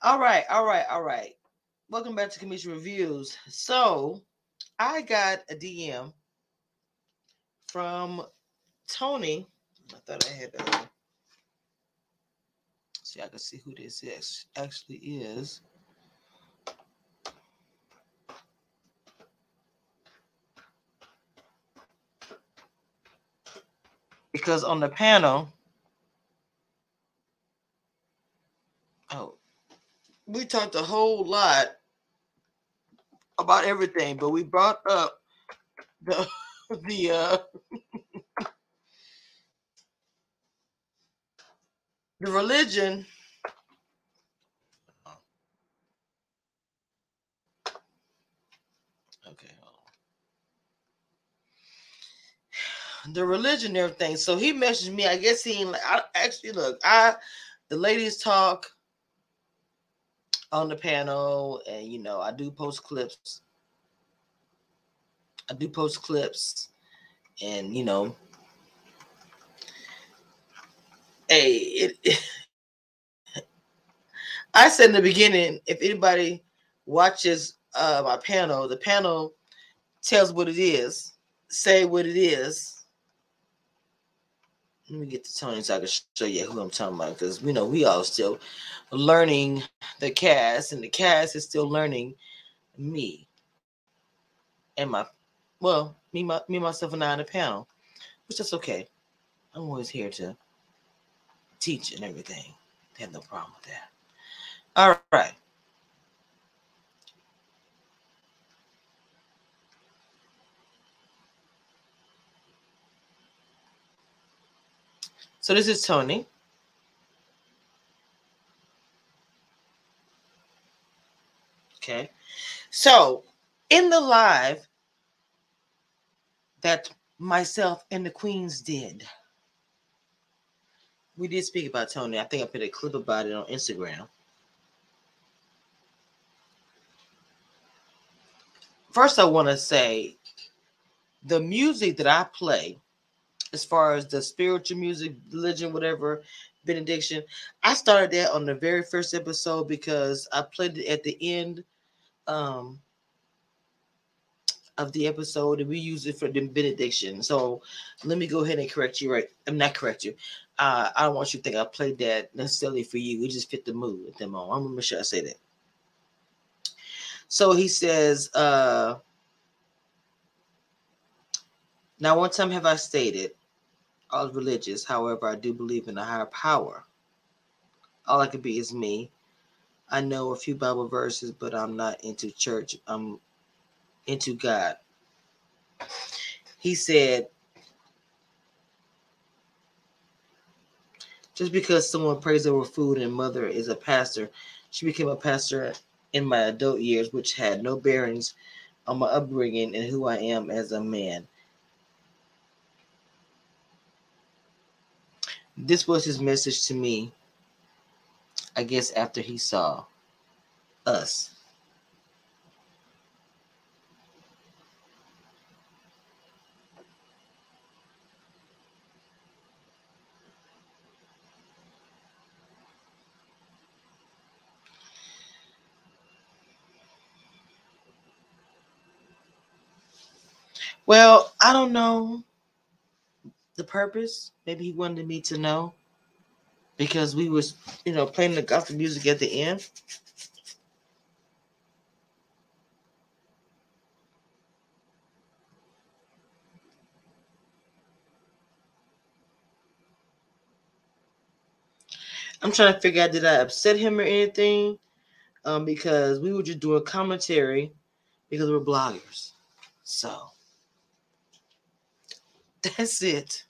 All right, all right, all right. Welcome back to Cameshia Reviews. So, I got a DM from Tony. I thought I had a see. I can see who this is actually is. Because on the panel, we talked a whole lot about everything, but we brought up the the uh the religion okay the religion everything so he messaged me. I guess he like I, actually look i the ladies talk on the panel and you know i do post clips. I do post clips and you know hey it, i said in the beginning if anybody watches uh my panel the panel tells what it is say what it is. Let me get to Tony so I can show you who I'm talking about because we know we all still learning the cast, and the cast is still learning me and my well, me, my, me, myself, and I on the panel, which is okay. I'm always here to teach and everything. I have no problem with that. All right. So this is Tony. Okay. So in the live that myself and the Queens did, we did speak about Tony. I think I put a clip about it on Instagram. First, I want to say the music that I play as far as the spiritual music, religion, whatever, benediction. I started that on the very first episode because I played it at the end um, of the episode and we use it for the benediction. So let me go ahead and correct you right. I'm not correct you. Uh, I don't want you to think I played that necessarily for you. We just fit the mood at the moment. I'm gonna make sure I say that. So he says, uh, now one time have I stated I was religious. However, I do believe in a higher power. All I could be is me. I know a few Bible verses, but I'm not into church. I'm into God. He said, just because someone prays over food and mother is a pastor, she became a pastor in my adult years, which had no bearings on my upbringing and who I am as a man. This was his message to me, I guess, after he saw us. Well, I don't know the purpose. Maybe he wanted me to know because we was, you know, playing the gospel music at the end. I'm trying to figure out did I upset him or anything? Um, because we were just doing commentary because we're bloggers. So that's it.